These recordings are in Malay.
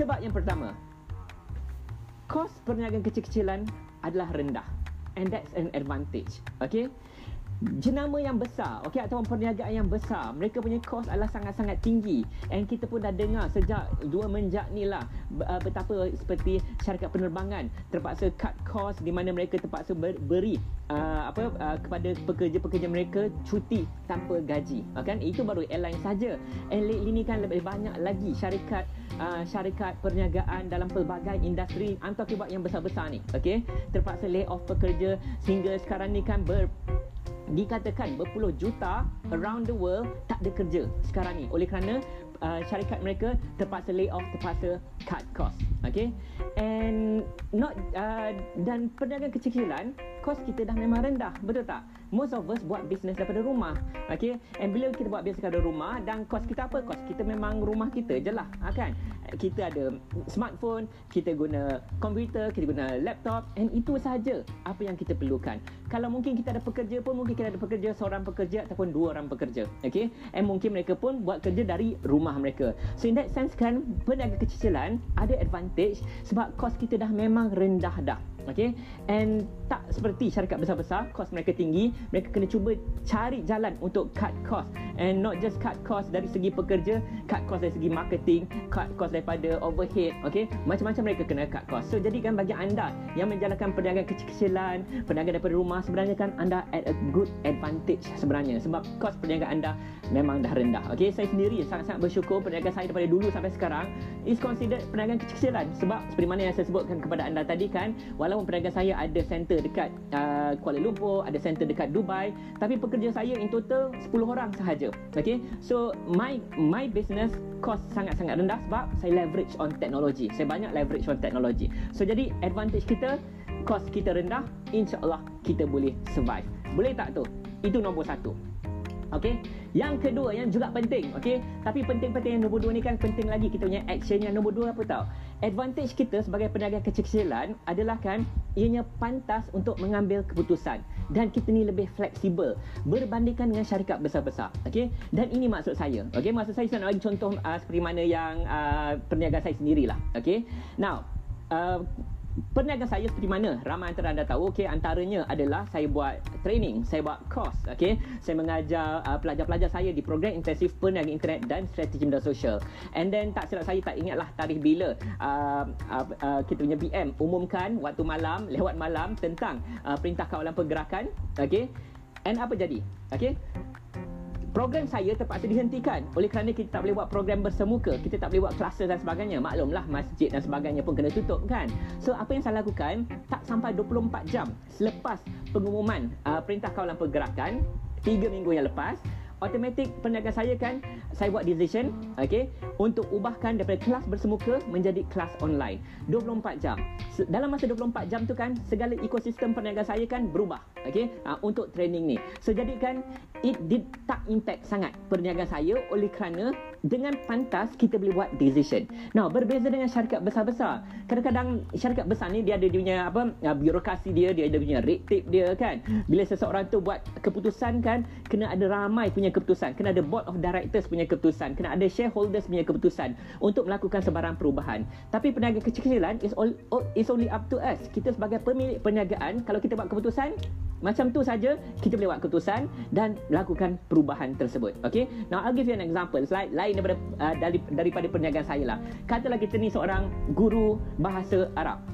Sebab yang pertama, kos perniagaan kecil-kecilan adalah rendah. And that's an advantage. Okay? Jenama yang besar okey ataupun perniagaan yang besar mereka punya kos adalah sangat-sangat tinggi. And kita pun dah dengar sejak dua menjak ni lah uh, betapa seperti syarikat penerbangan terpaksa cut cost di mana mereka terpaksa beri uh, apa uh, kepada pekerja-pekerja mereka cuti tanpa gaji kan itu baru airline saja. And lately ni kan lebih banyak lagi syarikat uh, syarikat perniagaan dalam pelbagai industri antara kibat yang besar-besar ni okey terpaksa lay off pekerja sehingga sekarang ni kan ber dikatakan berpuluh juta around the world tak ada kerja sekarang ni. Oleh kerana uh, syarikat mereka terpaksa lay off terpaksa cut cost. Okay? And not uh, dan perniagaan kecil-kecilan kos kita dah memang rendah betul tak? Most of us buat bisnes daripada rumah okay and bila kita buat bisnes daripada rumah dan kos kita apa? Kos kita memang rumah kita je lah ha, kan? Kita ada smartphone kita guna komputer kita guna laptop and itu sahaja apa yang kita perlukan. Kalau mungkin kita ada pekerja pun mungkin kita ada pekerja seorang pekerja ataupun dua orang pekerja okay and mungkin mereka pun buat kerja dari rumah mereka. So in that sense kan peniaga kecicilan ada advantage sebab kos kita dah memang rendah dah Okay? And tak seperti syarikat besar-besar Kos mereka tinggi Mereka kena cuba cari jalan untuk cut cost And not just cut cost dari segi pekerja Cut cost dari segi marketing Cut cost daripada overhead Okay? Macam-macam mereka kena cut cost. So jadi kan bagi anda Yang menjalankan perniagaan kecil-kecilan Perniagaan daripada rumah Sebenarnya kan anda at a good advantage sebenarnya. Sebab kos perniagaan anda memang dah rendah Okay? Saya sendiri sangat-sangat bersyukur Perniagaan saya daripada dulu sampai sekarang Is considered perniagaan kecil-kecilan. Sebab seperti mana yang saya sebutkan kepada anda tadi kan walaupun perniagaan saya ada center dekat uh, Kuala Lumpur, ada center dekat Dubai, tapi pekerja saya in total 10 orang sahaja. Okay, so my my business cost sangat-sangat rendah sebab saya leverage on teknologi. Saya banyak leverage on teknologi. So jadi advantage kita cost kita rendah, insya-Allah kita boleh survive. Boleh tak tu? Itu nombor satu. Okey. Yang kedua yang juga penting, okey. Tapi penting-penting yang nombor dua ni kan penting lagi. Kita punya action yang nombor dua apa tahu? advantage kita sebagai peniaga kecil-kecilan adalah kan ianya pantas untuk mengambil keputusan. Dan kita ni lebih fleksibel berbandingkan dengan syarikat besar-besar okey? Dan ini maksud saya okey? Maksud saya saya nak bagi contoh uh, seperti mana yang uh, perniagaan saya sendirilah okey? Now uh, Perniagaan saya seperti mana? Ramai antara anda tahu, okay, antaranya adalah saya buat training, saya buat course, okay. Saya mengajar uh, pelajar-pelajar saya di program intensif perniagaan internet dan strategi media sosial. And then tak silap saya tak ingatlah tarikh bila uh, uh, uh, kita punya BM umumkan waktu malam, lewat malam tentang uh, perintah kawalan pergerakan, okay. And apa jadi? Okay program saya terpaksa dihentikan. Oleh kerana kita tak boleh buat program bersemuka kita tak boleh buat kluster dan sebagainya. Maklumlah masjid dan sebagainya pun kena tutup kan? So apa yang saya lakukan tak sampai 24 jam selepas pengumuman uh, perintah kawalan pergerakan 3 minggu yang lepas automatic perniagaan saya kan saya buat decision okay, untuk ubahkan daripada kelas bersemuka menjadi kelas online 24 jam dalam masa 24 jam tu kan segala ekosistem perniagaan saya kan berubah okay, uh, untuk training ni so jadi kan it did tak impact sangat perniagaan saya oleh kerana dengan pantas kita boleh buat decision. Now, berbeza dengan syarikat besar-besar. Kadang-kadang syarikat besar ni dia ada dia punya apa uh, birokrasi dia, dia ada punya red tape dia kan. Bila seseorang tu buat keputusan kan, kena ada ramai punya keputusan, kena ada board of directors punya keputusan, kena ada shareholders punya keputusan untuk melakukan sebarang perubahan. Tapi peniaga kecil-kecilan is all is only up to us. Kita sebagai pemilik perniagaan kalau kita buat keputusan macam tu saja kita boleh buat keputusan dan lakukan perubahan tersebut. Okay. Now I'll give you an example. Slide lain daripada uh, dari, daripada perniagaan saya lah. Katalah kita ni seorang guru bahasa Arab.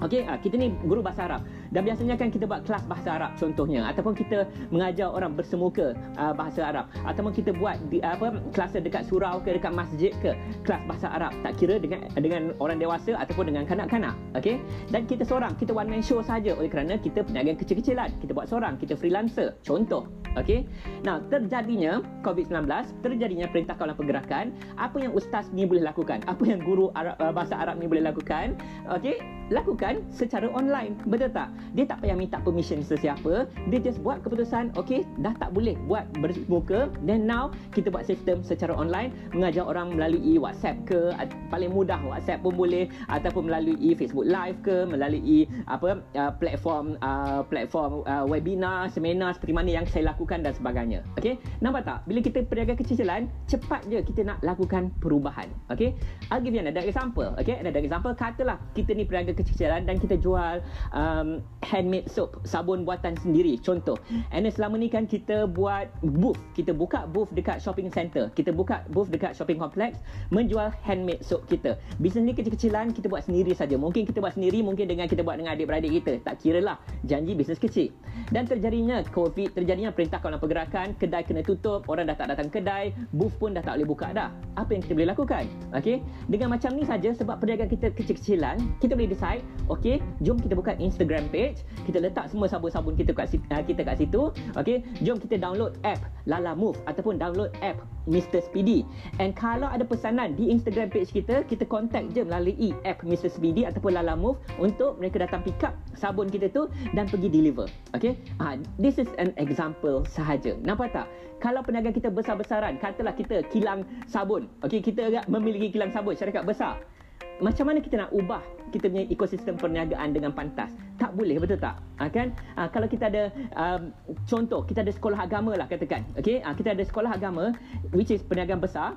Okey, uh, kita ni guru bahasa Arab. Dan biasanya kan kita buat kelas bahasa Arab contohnya ataupun kita mengajar orang bersemuka uh, bahasa Arab. Ataupun kita buat di, apa kelas dekat surau ke dekat masjid ke kelas bahasa Arab. Tak kira dengan dengan orang dewasa ataupun dengan kanak-kanak okey? Dan kita seorang kita one man show saja. Oleh kerana kita perniagaan kecil-kecilan. Kita buat seorang kita freelancer. Contoh okey? Nah terjadinya COVID-19 terjadinya perintah kawalan pergerakan apa yang ustaz ni boleh lakukan? Apa yang guru Arab, uh, bahasa Arab ni boleh lakukan? Okey? Lakukan secara online betul tak? Dia tak payah minta permission sesiapa dia just buat keputusan okey? Dah tak boleh buat bermuka then now kita buat sistem secara online mengajar orang melalui WhatsApp ke paling mudah WhatsApp pun boleh ataupun melalui Facebook live ke melalui apa uh, platform uh, platform webinar seminar seperti mana yang saya lakukan lakukan dan sebagainya. Okey, nampak tak? Bila kita perniagaan kecil-kecilan, cepat je kita nak lakukan perubahan. Okey, I'll give you another example. Okey, another example katalah kita ni perniagaan kecil-kecilan dan kita jual um, handmade soap, sabun buatan sendiri. Contoh. And then selama ni kan kita buat booth, kita buka booth dekat shopping center. Kita buka booth dekat shopping complex menjual handmade soap kita. Bisnes ni kecil-kecilan kita buat sendiri saja. Mungkin kita buat sendiri, mungkin dengan kita buat dengan adik-beradik kita. Tak kira lah janji bisnes kecil. Dan terjadinya COVID, terjadinya perintah kawalan pergerakan, kedai kena tutup, orang dah tak datang kedai, booth pun dah tak boleh buka dah. Apa yang kita boleh lakukan? Okey, dengan macam ni saja sebab perniagaan kita kecil-kecilan, kita boleh decide, okey, jom kita buka Instagram page, kita letak semua sabun-sabun kita kat situ, uh, kita kat situ. Okey, jom kita download app Lala Move ataupun download app Mr. Speedy. And kalau ada pesanan di Instagram page kita, kita contact je melalui app Mr. Speedy ataupun Lala Move untuk mereka datang pick up sabun kita tu dan pergi deliver. Okay? Ha, this is an example sahaja. Nampak tak? Kalau perniagaan kita besar-besaran, katalah kita kilang sabun. Okay, kita memiliki kilang sabun syarikat besar macam mana kita nak ubah kita punya ekosistem perniagaan dengan pantas? Tak boleh betul tak? Ha, kan? Ha, kalau kita ada um, contoh kita ada sekolah agama lah katakan okey? Ha, kita ada sekolah agama which is perniagaan besar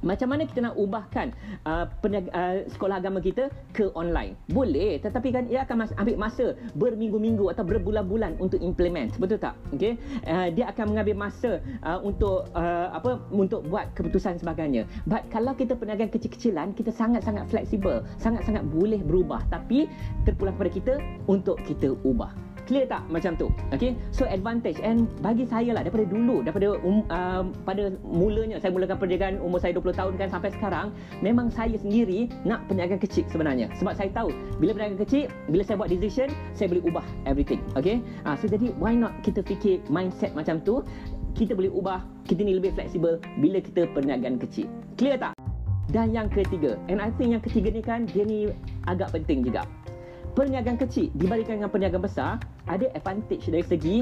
macam mana kita nak ubahkan uh, peniaga, uh, sekolah agama kita ke online? Boleh, tetapi kan ia akan mas- ambil masa berminggu-minggu atau berbulan-bulan untuk implement, betul tak? Okay, uh, dia akan mengambil masa uh, untuk uh, apa? Untuk buat keputusan sebagainya. But kalau kita perniagaan kecil-kecilan, kita sangat-sangat fleksibel, sangat-sangat boleh berubah. Tapi terpulang kepada kita untuk kita ubah. Clear tak macam tu? Okay. So advantage and bagi saya lah daripada dulu daripada um, uh, pada mulanya saya mulakan perniagaan umur saya 20 tahun kan sampai sekarang memang saya sendiri nak perniagaan kecil sebenarnya. Sebab saya tahu bila perniagaan kecil bila saya buat decision saya boleh ubah everything. Okay. Uh, so jadi why not kita fikir mindset macam tu kita boleh ubah kita ni lebih fleksibel bila kita perniagaan kecil. Clear tak? Dan yang ketiga, and I think yang ketiga ni kan dia ni agak penting juga perniagaan kecil dibandingkan dengan perniagaan besar ada advantage dari segi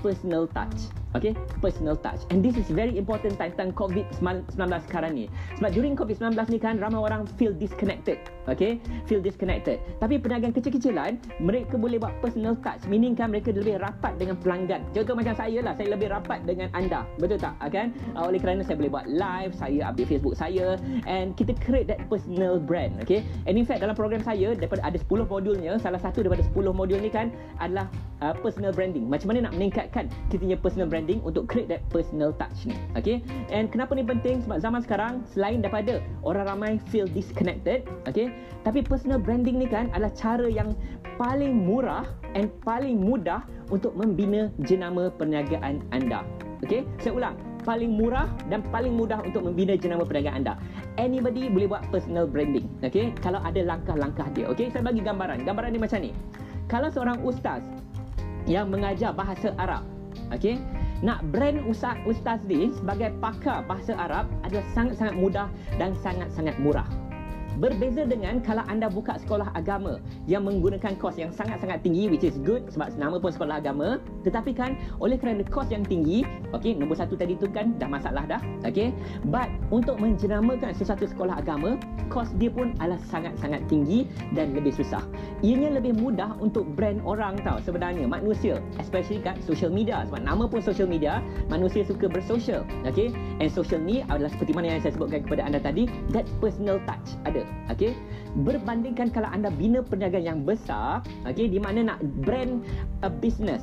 personal touch. Okay, personal touch. And this is very important tentang COVID-19 sekarang ni. Sebab during COVID-19 ni kan ramai orang feel disconnected. Okay, feel disconnected. Tapi perniagaan kecil-kecilan, mereka boleh buat personal touch. Meaning kan mereka lebih rapat dengan pelanggan. Contoh macam saya lah, saya lebih rapat dengan anda. Betul tak? Kan? Uh, oleh kerana saya boleh buat live, saya update Facebook saya. And kita create that personal brand. Okay. And in fact dalam program saya, daripada ada 10 modulnya, salah satu daripada 10 modul ni kan adalah uh, personal branding. Macam mana nak meningkatkan kita punya personal branding branding untuk create that personal touch ni. Okay. And kenapa ni penting? Sebab zaman sekarang selain daripada orang ramai feel disconnected, okay. Tapi personal branding ni kan adalah cara yang paling murah and paling mudah untuk membina jenama perniagaan anda. Okay. Saya ulang. Paling murah dan paling mudah untuk membina jenama perniagaan anda. Anybody boleh buat personal branding. Okay. Kalau ada langkah-langkah dia. Okay. Saya bagi gambaran. Gambaran ni macam ni. Kalau seorang ustaz yang mengajar bahasa Arab. Okay nak brand ustaz ustaz ni sebagai pakar bahasa Arab adalah sangat-sangat mudah dan sangat-sangat murah. Berbeza dengan kalau anda buka sekolah agama yang menggunakan kos yang sangat-sangat tinggi which is good sebab nama pun sekolah agama. Tetapi kan oleh kerana kos yang tinggi okey nombor satu tadi tu kan dah masalah dah okey but untuk menjenamakan sesuatu sekolah agama kos dia pun adalah sangat-sangat tinggi dan lebih susah. Ianya lebih mudah untuk brand orang tahu sebenarnya manusia. Especially kat social media sebab nama pun social media manusia suka bersosial okey and social ni adalah seperti mana yang saya sebutkan kepada anda tadi that personal touch. Ada okey? Berbandingkan kalau anda bina perniagaan yang besar okey di mana nak brand a business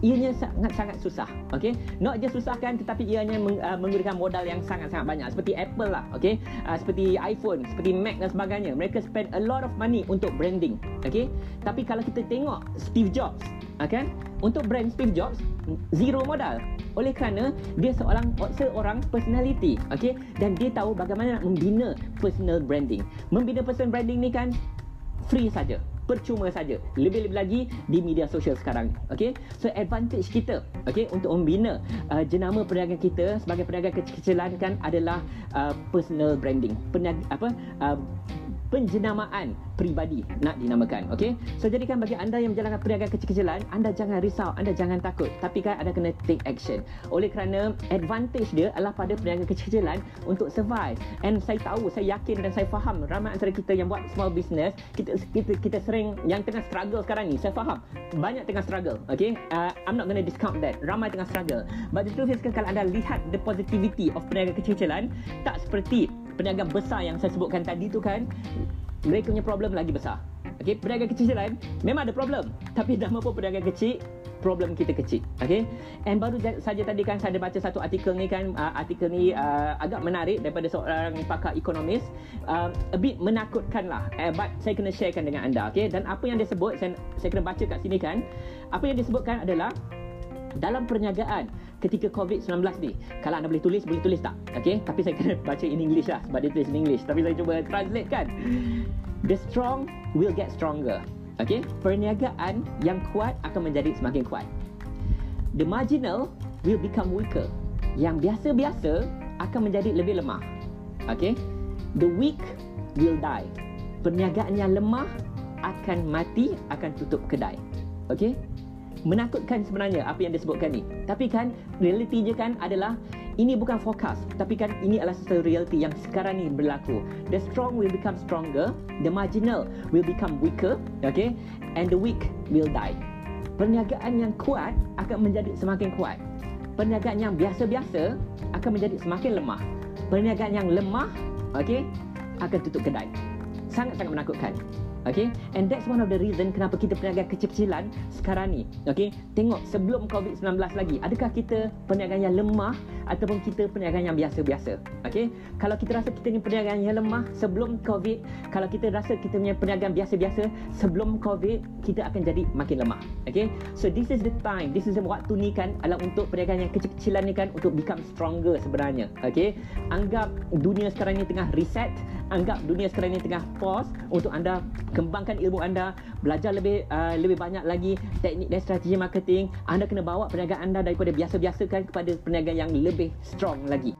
ianya sangat-sangat susah okey? Not just susah kan tetapi ianya meng, uh, menggunakan modal yang sangat-sangat banyak. Seperti Apple lah okey? Uh, seperti iPhone seperti Mac dan sebagainya. Mereka spend a lot of money untuk branding okey? Tapi kalau kita tengok Steve Jobs okay? untuk brand Steve Jobs zero modal. Oleh kerana dia seorang seorang personality okey? Dan dia tahu bagaimana nak membina personal branding. Membina personal branding ni kan free saja percuma saja. Lebih-lebih lagi di media sosial sekarang okey? So advantage kita okey untuk membina uh, jenama perniagaan kita sebagai perniagaan kecil-kecilan kan adalah uh, personal branding. Perniaga apa uh, penjenamaan peribadi nak dinamakan okey? So jadikan bagi anda yang menjalankan perniagaan kecil-kecilan anda jangan risau anda jangan takut. Tapi kan anda kena take action. Oleh kerana advantage dia adalah pada perniagaan kecil-kecilan untuk survive. And saya tahu saya yakin dan saya faham ramai antara kita yang buat small business kita kita kita sering yang tengah struggle sekarang ni saya faham. Banyak tengah struggle okey? Uh, I'm not going to discount that. Ramai tengah struggle. But the truth is kan kalau anda lihat the positivity of perniagaan kecil-kecilan tak seperti peniaga besar yang saya sebutkan tadi tu kan mereka punya problem lagi besar Okey, pedagang kecil lain memang ada problem. Tapi dah mampu pedagang kecil, problem kita kecil. Okey. And baru saja tadi kan saya baca satu artikel ni kan, uh, artikel ni uh, agak menarik daripada seorang pakar ekonomis. Uh, a bit menakutkan lah. Uh, but saya kena sharekan dengan anda. Okey. Dan apa yang dia sebut, saya, saya kena baca kat sini kan. Apa yang disebutkan adalah dalam perniagaan ketika COVID-19 ni. Kalau anda boleh tulis boleh tulis tak? Okey? Tapi saya kena baca in English lah sebab dia tulis in English. Tapi saya cuba translate kan? The strong will get stronger. Okey? Perniagaan yang kuat akan menjadi semakin kuat. The marginal will become weaker. Yang biasa-biasa akan menjadi lebih lemah. Okey? The weak will die. Perniagaan yang lemah akan mati akan tutup kedai. Okey menakutkan sebenarnya apa yang disebutkan ni. Tapi kan realitinya kan adalah ini bukan forecast tapi kan ini adalah satu reality yang sekarang ni berlaku. The strong will become stronger, the marginal will become weaker, okay? And the weak will die. Perniagaan yang kuat akan menjadi semakin kuat. Perniagaan yang biasa-biasa akan menjadi semakin lemah. Perniagaan yang lemah, okay, akan tutup kedai. Sangat-sangat menakutkan. Okay, and that's one of the reason kenapa kita perniagaan kecil-kecilan sekarang ni. Okay, tengok sebelum COVID-19 lagi, adakah kita perniagaan yang lemah ataupun kita perniagaan yang biasa-biasa? Okay, kalau kita rasa kita ni perniagaan yang lemah sebelum COVID, kalau kita rasa kita punya perniagaan biasa-biasa sebelum COVID, kita akan jadi makin lemah. Okay, so this is the time, this is the waktu ni kan adalah untuk perniagaan yang kecil-kecilan ni kan untuk become stronger sebenarnya. Okay, anggap dunia sekarang ni tengah reset, anggap dunia sekarang ni tengah pause untuk anda kembangkan ilmu anda, belajar lebih uh, lebih banyak lagi teknik dan strategi marketing. Anda kena bawa perniagaan anda daripada biasa-biasa kan kepada perniagaan yang lebih strong lagi.